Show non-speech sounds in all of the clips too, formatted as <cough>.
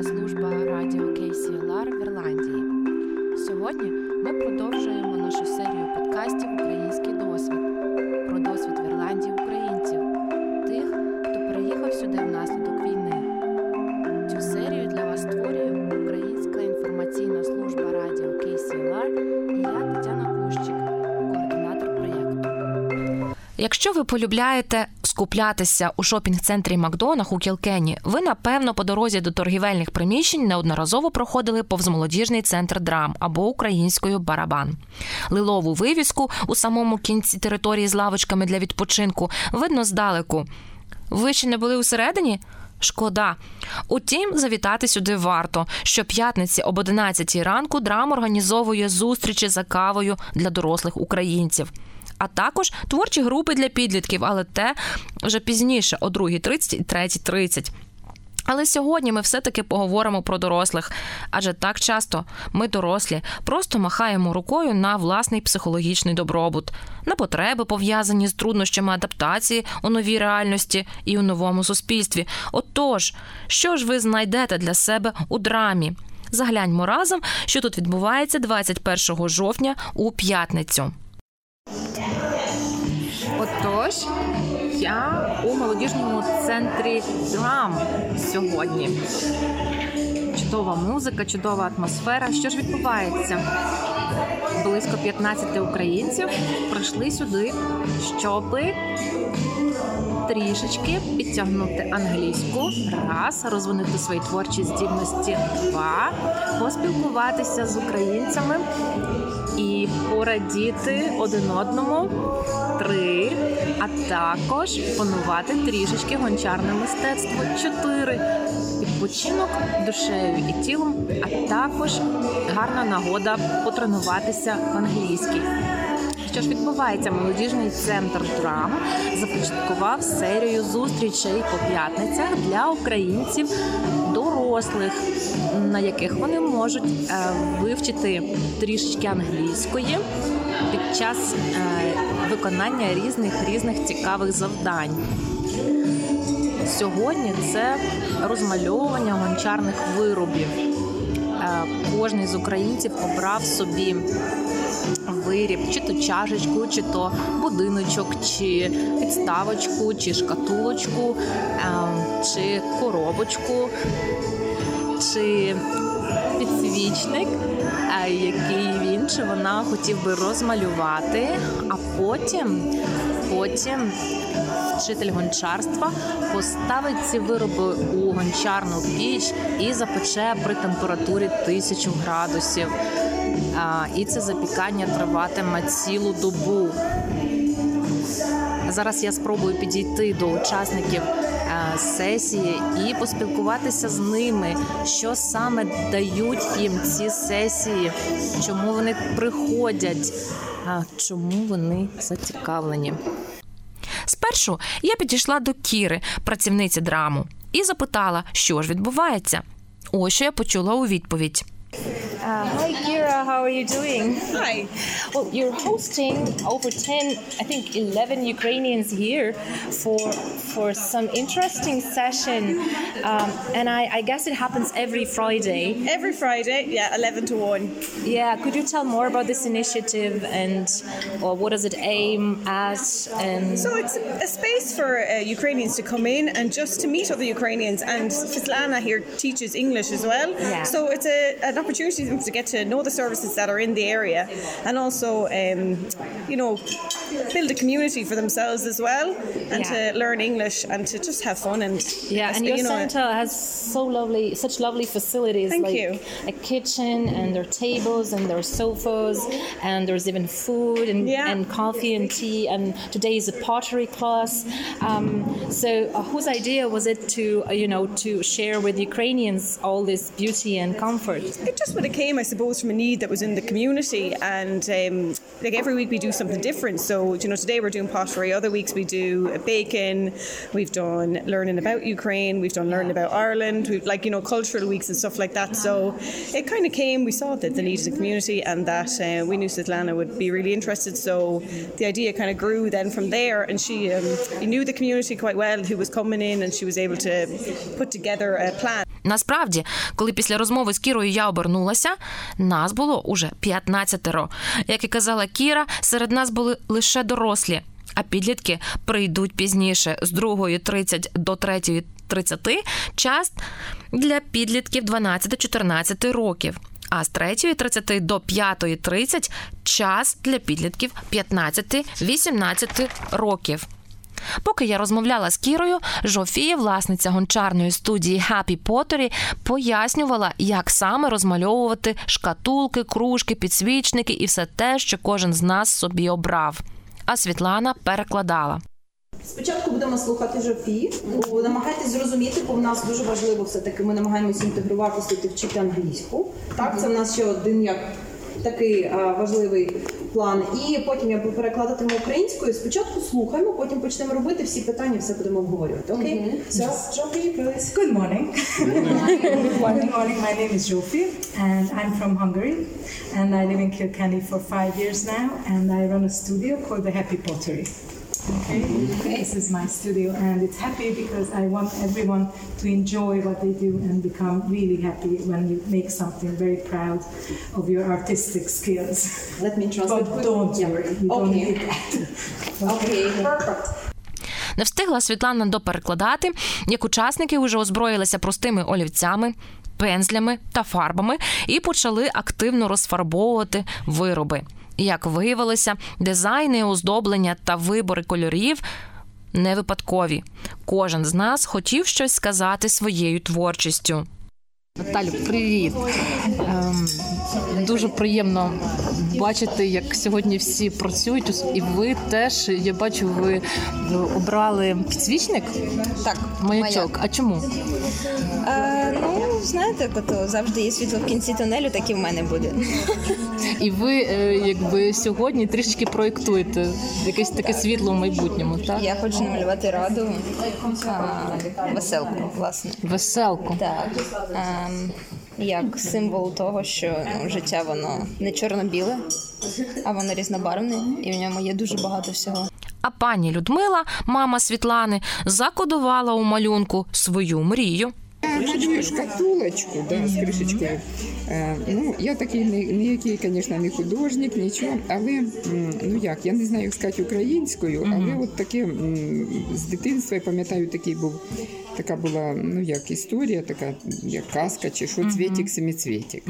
українська служба радіо KCLR в Ірландії. Сьогодні ми продовжуємо нашу серію подкастів Український досвід про досвід в Ірландії українців, тих, хто переїхав сюди внаслідок війни. Цю серію для вас створює Українська інформаційна служба радіо KCLR і я Тетяна Кущик, координатор проєкту. Якщо ви полюбляєте скуплятися у шопінг-центрі Макдонах у Кілкені, ви напевно по дорозі до торгівельних приміщень неодноразово проходили повз молодіжний центр драм або українською барабан. Лилову вивіску у самому кінці території з лавочками для відпочинку видно здалеку. Ви ще не були усередині? Шкода. Утім, завітати сюди варто. Щоп'ятниці об 11 ранку драм організовує зустрічі за кавою для дорослих українців. А також творчі групи для підлітків, але те вже пізніше, о 2.30 і 3.30. Але сьогодні ми все-таки поговоримо про дорослих, адже так часто ми, дорослі, просто махаємо рукою на власний психологічний добробут, на потреби, пов'язані з труднощами адаптації у новій реальності і у новому суспільстві. Отож, що ж ви знайдете для себе у драмі? Загляньмо разом, що тут відбувається 21 жовтня у п'ятницю. Отож, я у молодіжному центрі драм сьогодні. Чудова музика, чудова атмосфера. Що ж відбувається? Близько 15 українців прийшли сюди, щоб трішечки підтягнути англійську, раз, розвинути свої творчі здібності, два, поспілкуватися з українцями і порадіти один одному, три, а також панувати трішечки гончарне мистецтво, чотири. Відпочинок душею і тілом, а також гарна нагода потренуватися в англійській. Що ж відбувається, молодіжний центр драм започаткував серію зустрічей по п'ятницях для українців дорослих, на яких вони можуть е, вивчити трішечки англійської під час е, виконання різних різних цікавих завдань. Сьогодні це розмальовування гончарних виробів. Е, кожний з українців обрав собі виріб, чи то чашечку, чи то будиночок, чи підставочку, чи шкатулочку, чи коробочку, чи підсвічник, який він чи вона хотів би розмалювати, а потім, потім. Вчитель гончарства поставить ці вироби у гончарну піч і запече при температурі тисячу градусів. І це запікання триватиме цілу добу. Зараз я спробую підійти до учасників сесії і поспілкуватися з ними, що саме дають їм ці сесії, чому вони приходять, чому вони зацікавлені. Спершу я підійшла до Кіри, працівниці драму, і запитала, що ж відбувається. Ось що я почула у відповідь. Uh, hi, How are you doing? Hi. Well, you're hosting over 10, I think 11 Ukrainians here for for some interesting session. Um, and I, I guess it happens every Friday. Every Friday, yeah, 11 to 1. Yeah, could you tell more about this initiative and or what does it aim at? And So it's a space for uh, Ukrainians to come in and just to meet other Ukrainians. And Svetlana here teaches English as well. Yeah. So it's a, an opportunity to get to know the services that are in the area and also, um, you know, build a community for themselves as well and Yeah. to learn English and to just have fun and Yeah, and your you know, center has so lovely, such lovely facilities. Thank like you. A kitchen, and there are tables, and there are sofas, and there's even food and, Yeah. and coffee and tea. And today is a pottery class. Um, so, uh, whose idea was it to, uh, you know, to share with Ukrainians all this beauty and comfort? It just when it came, I suppose, from a need that was in the community, and um, like every week we do something different. So you know, today we're doing pottery. Other weeks we do baking. We've done learning about Ukraine. We've done learning about Ireland. We've like you know cultural weeks and stuff like that. So it kind of came. We saw that the need of the community, and that uh, we knew Svetlana would be really interested. So the idea kind of grew then from there, and she um, knew the community quite well who was coming in, and she was able to put together a plan. Насправді, коли після розмови з Кірою я обернулася, нас було уже 15. Як і казала Кіра, серед нас були лише дорослі, а підлітки прийдуть пізніше з 2.30 до 3.30 час для підлітків 12-14 років. А з 3.30 до 5.30 час для підлітків 15-18 років. Поки я розмовляла з Кірою, Жофія, власниця гончарної студії Happy Pottery, пояснювала, як саме розмальовувати шкатулки, кружки, підсвічники і все те, що кожен з нас собі обрав. А Світлана перекладала. Спочатку будемо слухати Жофі. Намагайтесь зрозуміти, бо в нас дуже важливо все-таки. Ми намагаємося інтегруватися і вчити англійську. Так, це в нас ще один як такий а, важливий план. І потім я перекладатиму українською. Спочатку слухаємо, потім почнемо робити всі питання, все будемо обговорювати. Окей? So, Жофі, please. Good morning. Good morning. My name is Jofi, and I'm from Hungary, and I live in Kilkenny for five years now, and I run a studio called the Happy Pottery. Okay. This is my studio, and it's happy because I want everyone to enjoy what they do and become really happy when you make something very proud of your artistic skills. Let me translate. But don't worry, you don't Okay. need that. Окей, perfect. Не встигла Світлана доперекладати, як учасники вже озброїлися простими олівцями, пензлями та фарбами і почали активно розфарбовувати вироби. Як виявилося, дизайни, оздоблення та вибори кольорів не випадкові. Кожен з нас хотів щось сказати своєю творчістю. Наталю, привіт. Ем, дуже приємно бачити, як сьогодні всі працюють. І ви теж, я бачу, ви обрали підсвічник? Так, Маячок. А чому? Е, ну, знаєте, кото завжди є світло в кінці тунелю, так і в мене буде. І ви е, якби сьогодні трішечки проєктуєте якесь таке світло в майбутньому, так? Я хочу намалювати раду а, веселку, власне. Веселку. Так. Ем, як символ того, що ну, життя воно не чорно-біле, а воно різнобарвне, і в ньому є дуже багато всього. А пані Людмила, мама Світлани, закодувала у малюнку свою мрію. Малюю шкатулочку, да, з кришечкою. Е, ну, я такий не- ніякий, звісно, не художник, нічого, але ну як, я не знаю, як сказати українською, але от таке з дитинства я пам'ятаю, такий був. Така була, ну як історія, така як казка, чи що цвітик, семицвітик.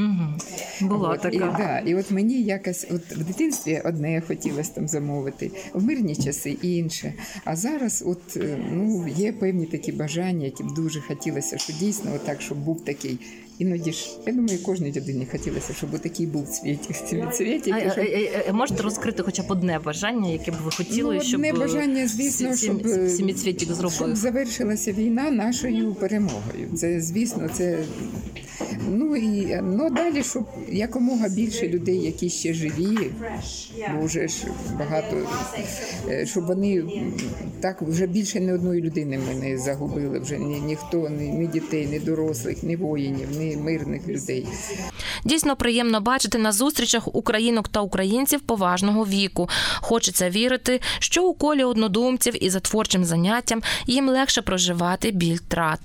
Була От, і, да, і от мені якось от в дитинстві одне хотілося там замовити, в мирні часи інше. А зараз, от е, ну є певні такі бажання, які б дуже хотілося, що дійсно отак, щоб був такий. Іноді ж, я думаю, кожній людині хотілося, щоб такий був цвітик, цвітик. А, щоб- а, а, а можете розкрити хоча б одне бажання, яке б ви хотіли, Ну, щоб одне бажання, звісно, щоб, е, сіміцвітік щоб завершилася війна нашою перемогою. Це, звісно, це. Ну і ну, далі, щоб якомога більше людей, які ще живі, бо вже ж багато, е, щоб вони так вже більше ні одної людини ми не загубили. Вже ні, ніхто, ні, ні дітей, ні дорослих, ні воїнів, ні мирних людей. Дійсно приємно бачити на зустрічах українок та українців поважного віку. Хочеться вірити, що у колі однодумців і за творчим заняттям їм легше проживати біль трат.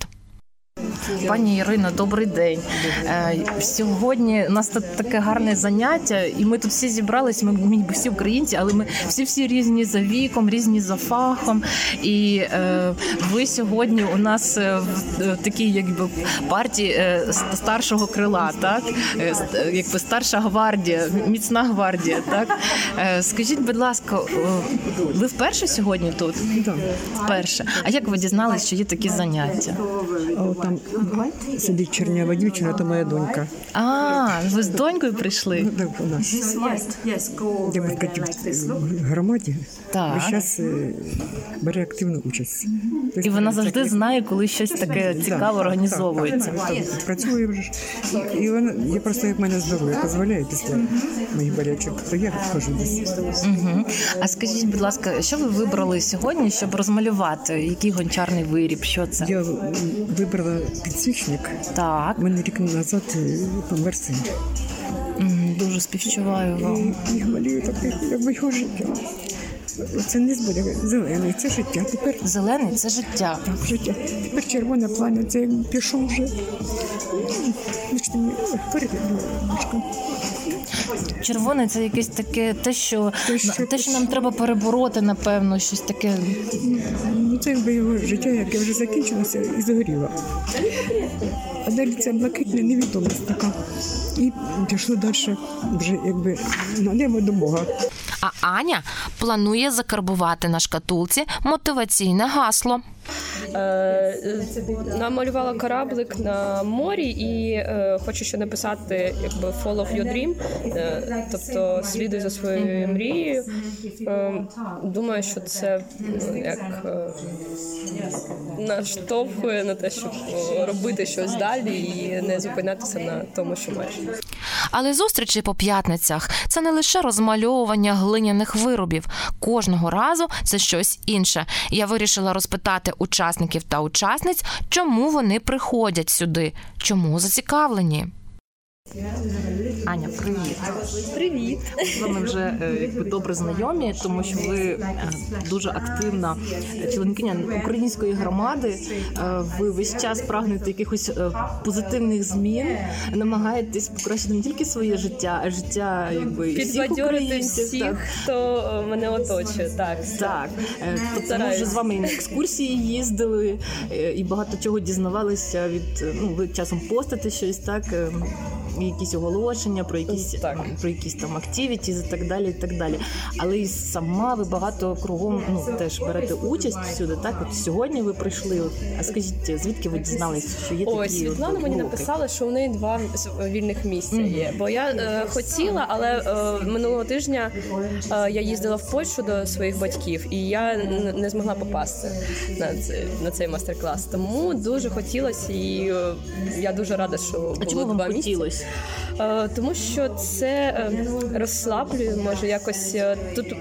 Пані Ірино, добрий день. Е, Сьогодні у нас тут таке гарне заняття, і ми тут всі зібрались. Ми всі українці, але ми всі всі різні за віком, різні за фахом. І е, ви сьогодні у нас е, в е, такій якби партії старшого крила, так якби старша гвардія, міцна гвардія. Так скажіть, будь ласка, ви вперше сьогодні тут? Вперше. А як ви дізналися, що є такі заняття? Там сидить чорнява дівчина, то моя донька. А, ви з донькою прийшли? Ну, так, у нас. Я в громаді. Так. Час е, бере активну участь. Тобто, І вона завжди всякі- знає, коли щось таке Так, цікаве організовується. Працює вже. І вона, я просто як мене здоров'я дозволяє після моїх болячок, то я ходжу десь. Угу. А скажіть, будь ласка, що ви вибрали сьогодні, щоб розмалювати? Який гончарний виріб? Що це? Я вибрала підсвічник. Так, У мене рік назад е, помер син. Дуже співчуваю вам. І, і малюю таке, як його життя. Це не буде зелений, це життя. Тепер Зелений це життя. так, життя. Тепер червоне плам'я, це пішов вже. Бачите, мені немножко. Червоне це якесь таке, те, що Те, що- те, що нам треба перебороти, напевно, щось таке. Ну, це якби його життя, яке вже закінчилося і загоріло. А далі це блакитне невідомість така. І пішло далі вже якби на небо до Бога. А Аня планує закарбувати на шкатулці мотиваційне гасло. Е, намалювала кораблик на морі і е, хочу ще написати якби follow your dream, е, тобто слідуй за своєю мрією. Е, думаю, що це як е, наштовхує на те, щоб робити щось далі і не зупинятися на тому, що маєш. Але зустрічі по п'ятницях це не лише розмальовування глиняних виробів. Кожного разу це щось інше. Я вирішила розпитати учасників та учасниць, чому вони приходять сюди, чому зацікавлені. Аня, привіт. Привіт! З вами вже е, якби добре знайомі, тому що ви е, дуже активна членкиня української громади. Е, Ви весь час прагнете якихось позитивних змін, намагаєтесь покращити не тільки своє життя, а життя якби всіх українців. всіх, Так. хто мене оточує. Так, Так, тобто ми вже з вами і на екскурсії їздили, і багато чого дізнавалися від ну ви часом постите щось, так е, якісь оголошення про якісь Так. про якісь там активітіс і так далі. І так далі. Але і сама ви багато кругом ну теж берете участь всюди. Так, от сьогодні ви прийшли. От, а скажіть, звідки ви дізналися, що є такі Ось Світлана от мені написала, що у неї два вільних місця є. Бо я е, хотіла, але е, минулого тижня е, я їздила в Польщу до своїх батьків, і я не змогла попасти на цей, на цей майстер-клас. Тому дуже хотілося, і е, я дуже рада, що було А чому вам місця. хотілося? Е, Тому що це е, розслаблює, може якось е, тут.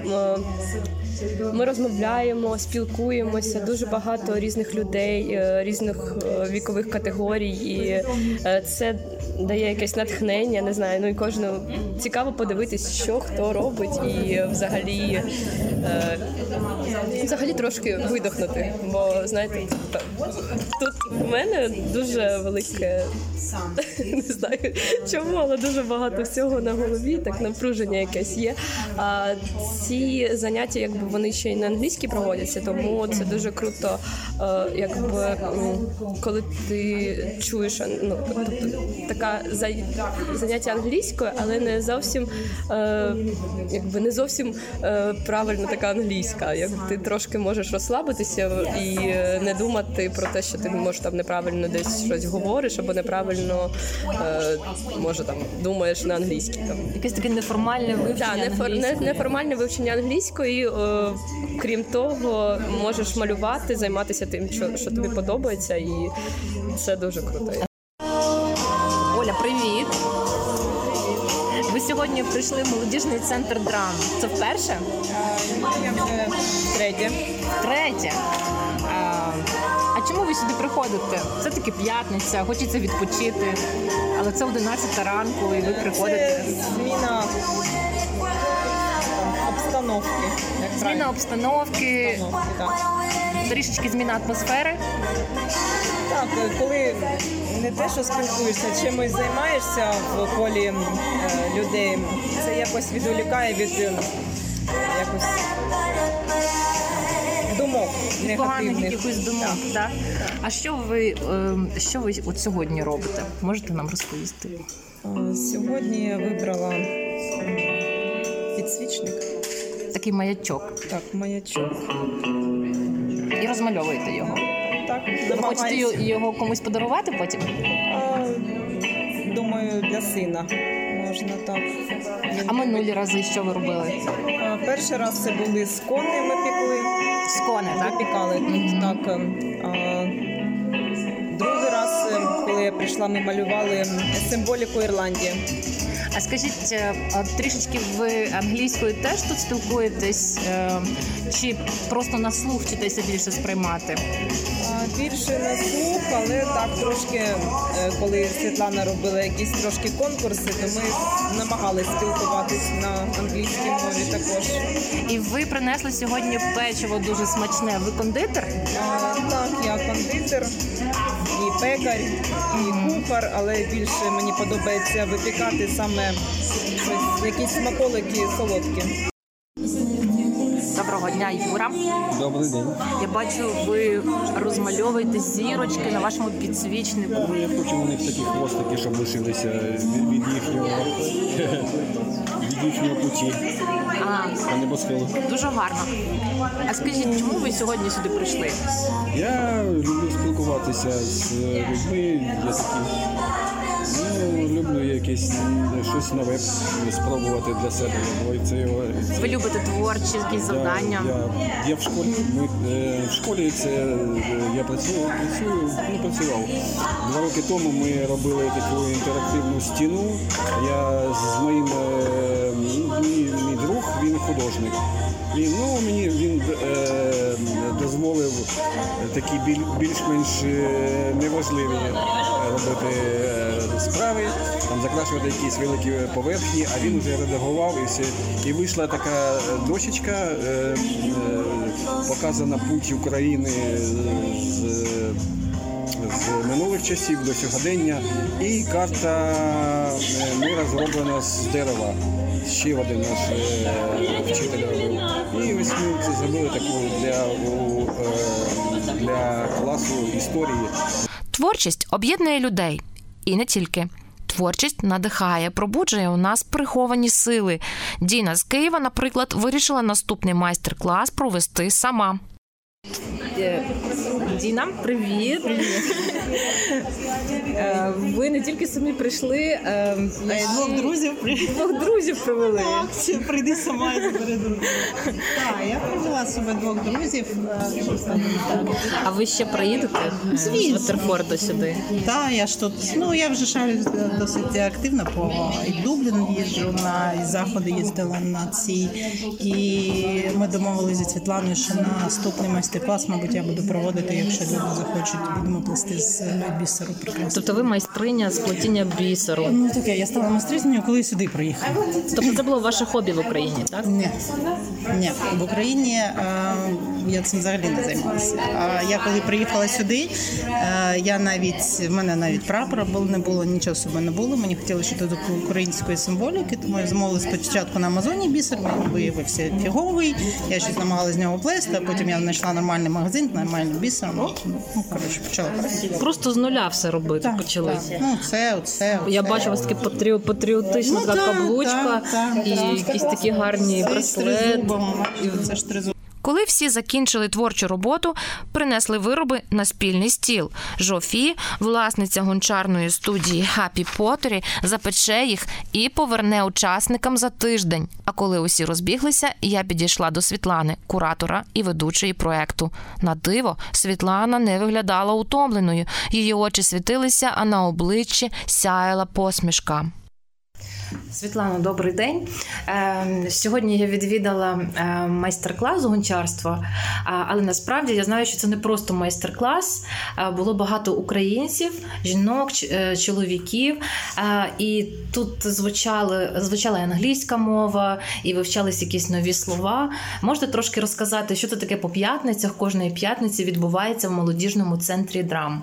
Ми розмовляємо, спілкуємося, дуже багато різних людей, різних вікових категорій, і це дає якесь натхнення. Не знаю. Ну і кожну цікаво подивитись, що хто робить, і взагалі, взагалі трошки видохнути. Бо знаєте, тут в мене дуже велике <laughs> не знаю чому, але дуже багато всього на голові, так напруження якесь є. А ці заняття, якби вони ще й на англійській проводяться, тому це дуже круто, е, якби коли ти чуєш ну, тобто, така заняття англійською, але не зовсім е, якби не зовсім е, правильно така англійська. Як ти трошки можеш розслабитися і е, не думати про те, що ти може там неправильно десь щось говориш або неправильно е, може там думаєш на англійській. Там Якесь таке неформальне вивчення так, англійської. неформальне вивчення англійської. Е, крім того, можеш малювати, займатися тим, що, що тобі подобається, і це дуже круто. Сьогодні прийшли в молодіжний центр драм. Це вперше? Я вже третє. Третє. А, чому ви сюди приходите? Це таки п'ятниця, хочеться відпочити, але це 11 ранку, і ви приходите. зміна обстановки. Як Зміна обстановки, так. трішечки зміна атмосфери. Так, коли не те, що спілкуєшся, чимось займаєшся в колі е, людей, це якось відволікає від е, якось думок Поганих негативних. якихось думок. Так. А що ви, ем, що ви от сьогодні робите? Можете нам розповісти? Е, Сьогодні я вибрала підсвічник, Такий маячок. так, маячок. І розмальовуєте його. Ви хочете й- його комусь подарувати потім? А, Думаю, для сина можна так. А минулі рази що ви робили? А, Перший раз це були скони, ми пекли. Скони, так? Випікали тут так. ем, А, другий раз, коли я прийшла, ми малювали символіку Ірландії. А скажіть, е, трішечки ви англійською теж тут спілкуєтесь? е, Чи просто на слух вчитеся більше сприймати? Більше на слух, але так трошки, е, коли Світлана робила якісь трошки конкурси, то ми намагалися спілкуватись на англійській мові також. І ви принесли сьогодні печиво дуже смачне. Ви кондитер? А, так, я кондитер, пекар, і кухар, але більше мені подобається випікати саме щось, якісь смаколики солодкі. Доброго дня, Юра. Добрий день. Я бачу, ви розмальовуєте зірочки на вашому підсвічнику. Ну, я хочу на них такі хвостики, щоб лишилися від, їхнього <laughs> від їхнього путі. Дуже гарно. А скажіть, чому ви сьогодні сюди прийшли? Я люблю спілкуватися з людьми. Я такий, ну, люблю якесь м, щось нове спробувати для себе. Це, це Ви любите творчі якісь завдання? Я, я, я в школі. Ми, е, в школі це е, я працюю, працюю, ну, працював. Два роки тому ми робили таку інтерактивну стіну. Я з моїм е, мій, мій друг, він художник. І ну, мені він е, дозволив такі більш-менш е, неважливі робити е, справи, там закрашувати якісь великі поверхні, а він вже редагував і все. І вийшла така е, дощечка, е, е, показана путь України з, з минулих часів до сьогодення. І карта е, мира зроблена з дерева. Ще один наш е, вчитель робив. І ось ми це зробили таку для, е, для класу історії. Творчість об'єднує людей і не тільки. Творчість надихає, пробуджує у нас приховані сили. Діна з Києва, наприклад, вирішила наступний майстер-клас провести сама. Е, Діна, привіт. Е, Ви не тільки самі прийшли, е, а й двох друзів двох друзів привели. Так, прийди сама і забери друзів. Так, я привела себе двох друзів. А ви ще приїдете е, з Звісно. Ватерфорду сюди? Так, я ж тут, ну я вже шарю досить активно по і Дублін їжджу на і заходи їздила на ці. І ми домовилися зі Світланою, що наступний майстер-клас, мабуть, я буду проводити, якщо люди захочуть, будемо плести з бісеру прекрасно. Тобто ви майстриня з плетіння бісеру. Ну таке, я стала майстриною, коли сюди приїхала. Тобто це було ваше хобі в Україні, так? Ні. Ні. В Україні е, я цим взагалі не займалася. А я коли приїхала сюди, е, я навіть в мене навіть прапора було не було, нічого собі не було. Мені хотілося щось до української символіки, тому я замовила спочатку на Амазоні бісер, він виявився фіговий. Я щось намагалася з нього плести, а потім я знайшла нормальний магазин, нормальний бісер. Ну, коротше, почала. Просто з нуля все робити почали. Так. Ну, це, оце, Я оце. бачу у вас таке патріо- патріотична Ну, така так, каблучка так, так, і так. якісь такі гарні браслети. Це ж тризуб. Коли всі закінчили творчу роботу, принесли вироби на спільний стіл. Жофі, власниця гончарної студії Happy Pottery, запече їх і поверне учасникам за тиждень. А коли усі розбіглися, я підійшла до Світлани, куратора і ведучої проекту. На диво, Світлана не виглядала утомленою. Її очі світилися, а на обличчі сяяла посмішка. Світлано, добрий день. Е, Сьогодні я відвідала е, майстер-клас з гончарства, але насправді я знаю, що це не просто майстер-клас. Е, Було багато українців, жінок, е, чоловіків. Е, І тут звучали, звучала англійська мова, і вивчались якісь нові слова. Можете трошки розказати, що це таке по п'ятницях? Кожної п'ятниці відбувається в молодіжному центрі драм.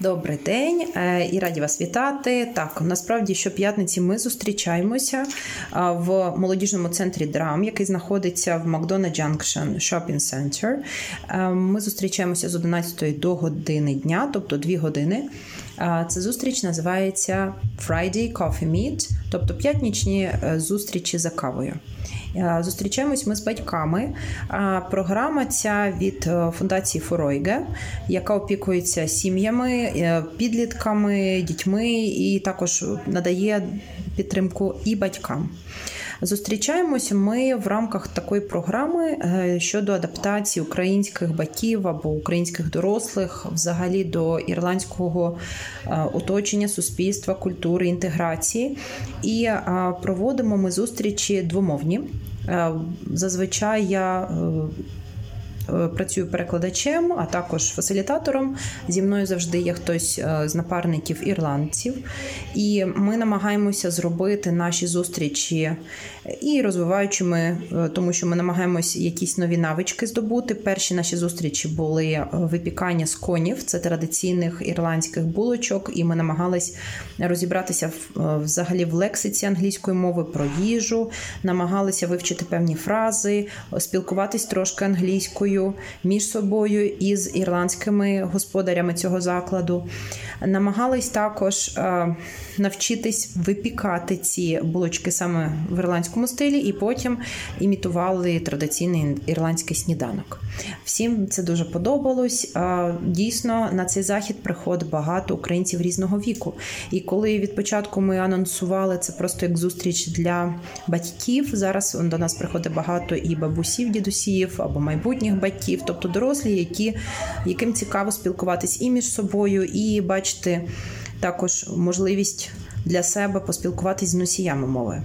Добрий день е, і раді вас вітати. Так, насправді щоп'ятниці ми зустрічаємося в молодіжному центрі драм, який знаходиться в Макдона Junction Shopping Center. Е, Ми зустрічаємося з 11 до години дня, тобто 2 години. Ця зустріч називається Friday Coffee Meet, тобто п'ятнічні е, зустрічі за кавою. Зустрічаємось ми з батьками. Програма ця від е, фундації Форойге, яка опікується сім'ями, е, підлітками, дітьми і також надає підтримку і батькам. Зустрічаємося ми в рамках такої програми е, щодо адаптації українських батьків або українських дорослих взагалі до ірландського е, оточення, суспільства, культури, інтеграції. І е, проводимо ми зустрічі двомовні. Зазвичай я працюю перекладачем, а також фасилітатором. Зі мною завжди є хтось е, з напарників ірландців, і ми намагаємося зробити наші зустрічі і розвиваючими, е, тому що ми намагаємось якісь нові навички здобути. Перші наші зустрічі були е, випікання з конів, це традиційних ірландських булочок, і ми намагались розібратися е, взагалі в лексиці англійської мови про їжу, намагалися вивчити певні фрази, спілкуватись трошки англійською між собою і з ірландськими господарями цього закладу. Намагались також навчитись випікати ці булочки саме в ірландському стилі, і потім імітували традиційний ірландський сніданок. Всім це дуже подобалось. Дійсно, на цей захід приходить багато українців різного віку. І коли від початку ми анонсували це просто як зустріч для батьків, зараз до нас приходить багато і бабусів, дідусів або майбутніх батьків, тобто дорослі, які, яким цікаво спілкуватись і між собою, і бачити також можливість для себе поспілкуватись з носіями мови.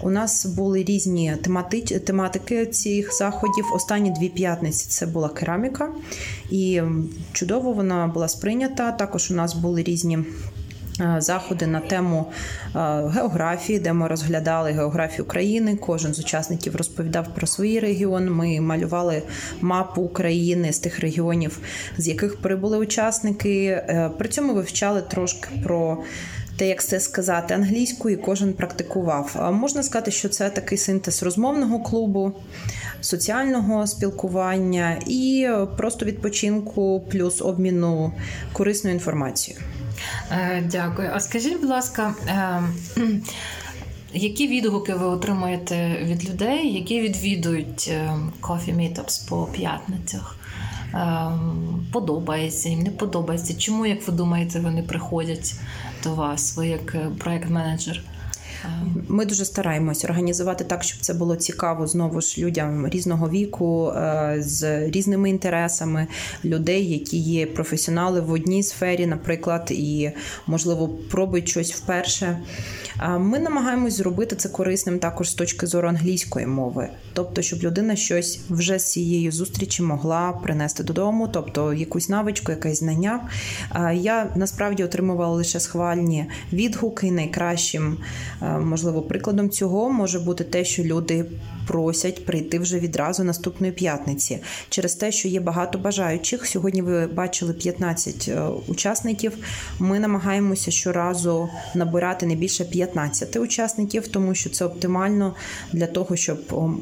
У нас були різні темати, тематики цих заходів. Останні дві п'ятниці це була кераміка, і чудово вона була сприйнята. Також у нас були різні. е, Заходи на тему е, географії, де ми розглядали географію країни. Кожен з учасників розповідав про свій регіон. Ми малювали мапу України з тих регіонів, з яких прибули учасники. Е, При цьому вивчали трошки про те, як це сказати англійською, і кожен практикував. Можна сказати, що це такий синтез розмовного клубу, соціального спілкування і просто відпочинку, плюс обміну корисною інформацією. Е, Дякую. А скажіть, будь ласка, е, <clears throat> які відгуки ви отримуєте від людей, які відвідують е, Coffee Meetups по п'ятницях? Е, Подобається їм, не подобається. Чому, як ви думаєте, вони приходять до вас, ви як е, проект-менеджер? Ми дуже стараємось організувати так, щоб це було цікаво знову ж людям різного віку, е, з різними інтересами людей, які є професіонали в одній сфері, наприклад, і можливо пробують щось вперше. Ми намагаємось зробити це корисним також з точки зору англійської мови, тобто, щоб людина щось вже з цієї зустрічі могла принести додому, тобто якусь навичку, якесь знання. Я насправді отримувала лише схвальні відгуки. Найкращим, е, можливо, прикладом цього може бути те, що люди просять прийти вже відразу наступної п'ятниці, через те, що є багато бажаючих. Сьогодні ви бачили 15 е, учасників. Ми намагаємося щоразу набирати не більше 15 учасників, тому що це оптимально для того, щоб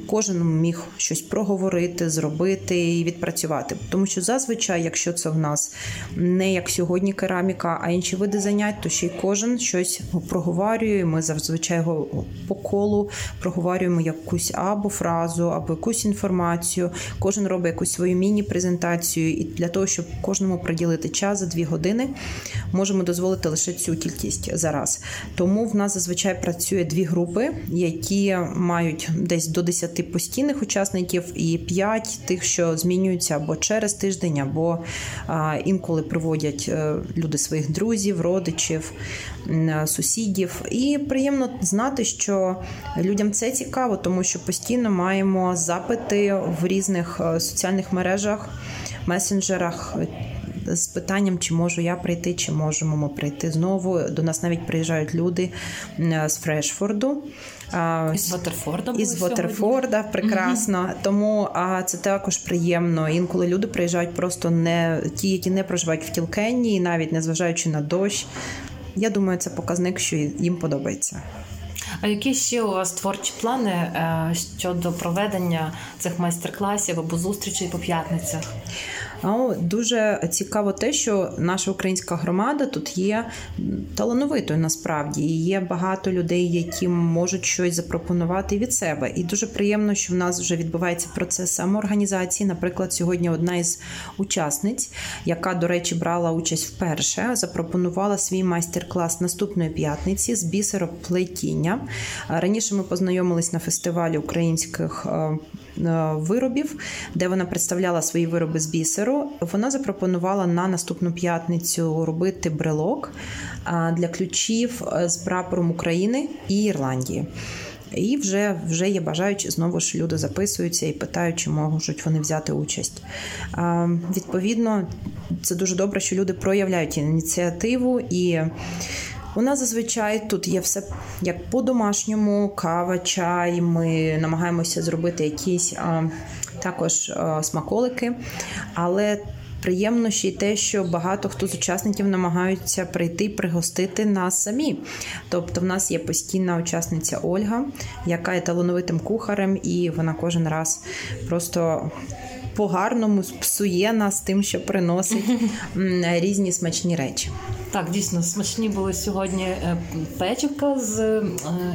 кожен міг щось проговорити, зробити і відпрацювати. Тому що зазвичай, якщо це в нас не як сьогодні кераміка, а інші види занять, то ще й кожен щось проговорює. Ми зазвичай його по колу проговорюємо якусь або фразу, або якусь інформацію. Кожен робить якусь свою міні-презентацію, і для того, щоб кожному приділити час за дві години, можемо дозволити лише цю кількість зараз. Тому в нас зазвичай працює дві групи, які мають десь до 10 постійних учасників, і 5 тих, що змінюються або через тиждень, або інколи приводять е, люди своїх друзів, родичів, сусідів. І приємно знати, що людям це цікаво, тому що постійно маємо запити в різних е, соціальних мережах, месенджерах. е, З питанням, чи можу я прийти, чи можемо ми прийти знову. До нас навіть приїжджають люди з Фрешфорду. Із Вотерфорда були Із сьогодні. Вотерфорда, прекрасно. Тому а, це також приємно. Інколи люди приїжджають просто не ті, які не проживають в Кілкенні, і навіть незважаючи на дощ. Я думаю, це показник, що їм подобається. А які ще у вас творчі плани е, щодо проведення цих майстер-класів або зустрічей по п'ятницях? А, Дуже цікаво те, що наша українська громада тут є талановитою насправді. І є багато людей, які можуть щось запропонувати від себе. І дуже приємно, що в нас вже відбувається процес самоорганізації. Наприклад, сьогодні одна із учасниць, яка, до речі, брала участь вперше, запропонувала свій майстер-клас наступної п'ятниці з бісероплетіння. Раніше ми познайомились на фестивалі українських. е, е, Виробів, де вона представляла свої вироби з бісеру. Вона запропонувала на наступну п'ятницю робити брелок для ключів е, з прапором України і Ірландії. І вже вже є бажаючі, знову ж люди записуються і питають, чи можуть вони взяти участь. Відповідно, це дуже добре, що люди проявляють ініціативу і. У нас зазвичай тут є все як по-домашньому, кава, чай. Ми намагаємося зробити якісь а, також смаколики, але приємно ще й те, що багато хто з учасників намагаються прийти і пригостити нас самі. Тобто, в нас є постійна учасниця Ольга, яка є талановитим кухарем, і вона кожен раз просто. По-гарному псує нас тим, що приносить <laughs> різні смачні речі. Так, дійсно смачні були сьогодні е, печивка з е,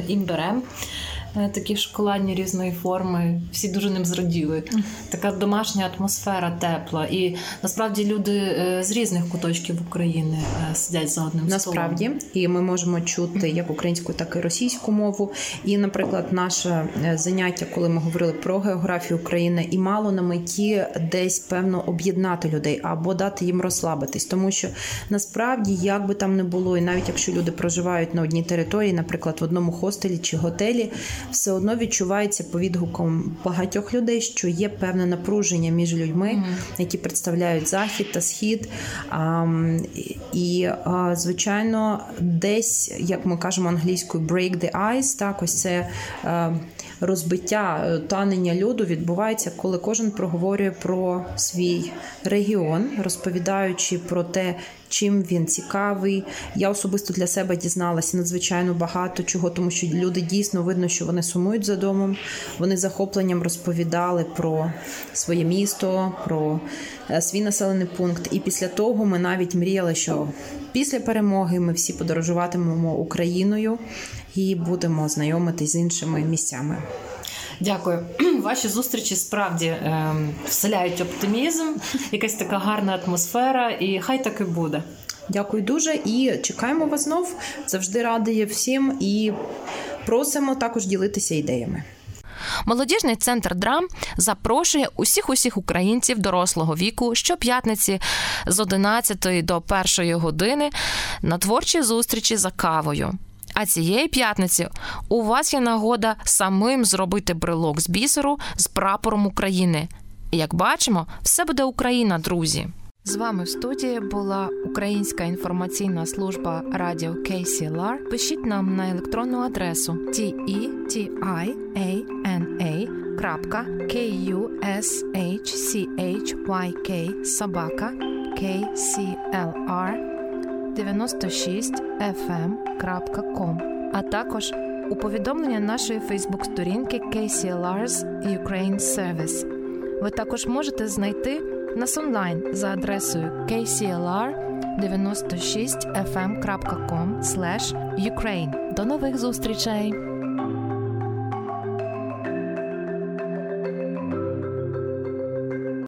імберем. Е, такі шоколадні різної форми. Всі дуже ним зраділи. Така домашня атмосфера тепла. І насправді люди е, з різних куточків України е, сидять за одним насправді, столом. і ми можемо чути як українську, так і російську мову. І, наприклад, наше заняття, коли ми говорили про географію України, і мало на меті десь певно об'єднати людей або дати їм розслабитись, тому що насправді, як би там не було, і навіть якщо люди проживають на одній території, наприклад, в одному хостелі чи готелі все одно відчувається по відгукам багатьох людей, що є певне напруження між людьми, які представляють захід та схід. І, звичайно, десь, як ми кажемо англійською, break the ice, так ось це розбиття е, танення льоду відбувається, коли кожен проговорює про свій регіон, розповідаючи про те, чим він цікавий. Я особисто для себе дізналася надзвичайно багато чого, тому що люди дійсно видно, що вони сумують за домом. Вони захопленням розповідали про своє місто, про е, свій населений пункт. І після того ми навіть мріяли, що після перемоги ми всі подорожуватимемо Україною і будемо знайомитись з іншими місцями. Дякую. <clears throat> Ваші зустрічі справді е, вселяють оптимізм, якась така гарна атмосфера, і хай так і буде. Дякую дуже і чекаємо вас знов. Завжди радий всім і просимо також ділитися ідеями. Молодіжний центр драм запрошує усіх усіх українців дорослого віку щоп'ятниці з 11 до 1 години на творчі зустрічі за кавою. А цієї п'ятниці у вас є нагода самим зробити брелок з бісеру з прапором України. Як бачимо, все буде Україна, друзі. З вами в студії була Українська інформаційна служба радіо KCLR. Пишіть нам на електронну адресу tetina.kushchyk собака kclr 96fm.com, а також у повідомлення нашої Фейсбук-сторінки KCLR's Ukraine Service. Ви також можете знайти нас онлайн за адресою kclr96fm.com Ukraine. До нових зустрічей!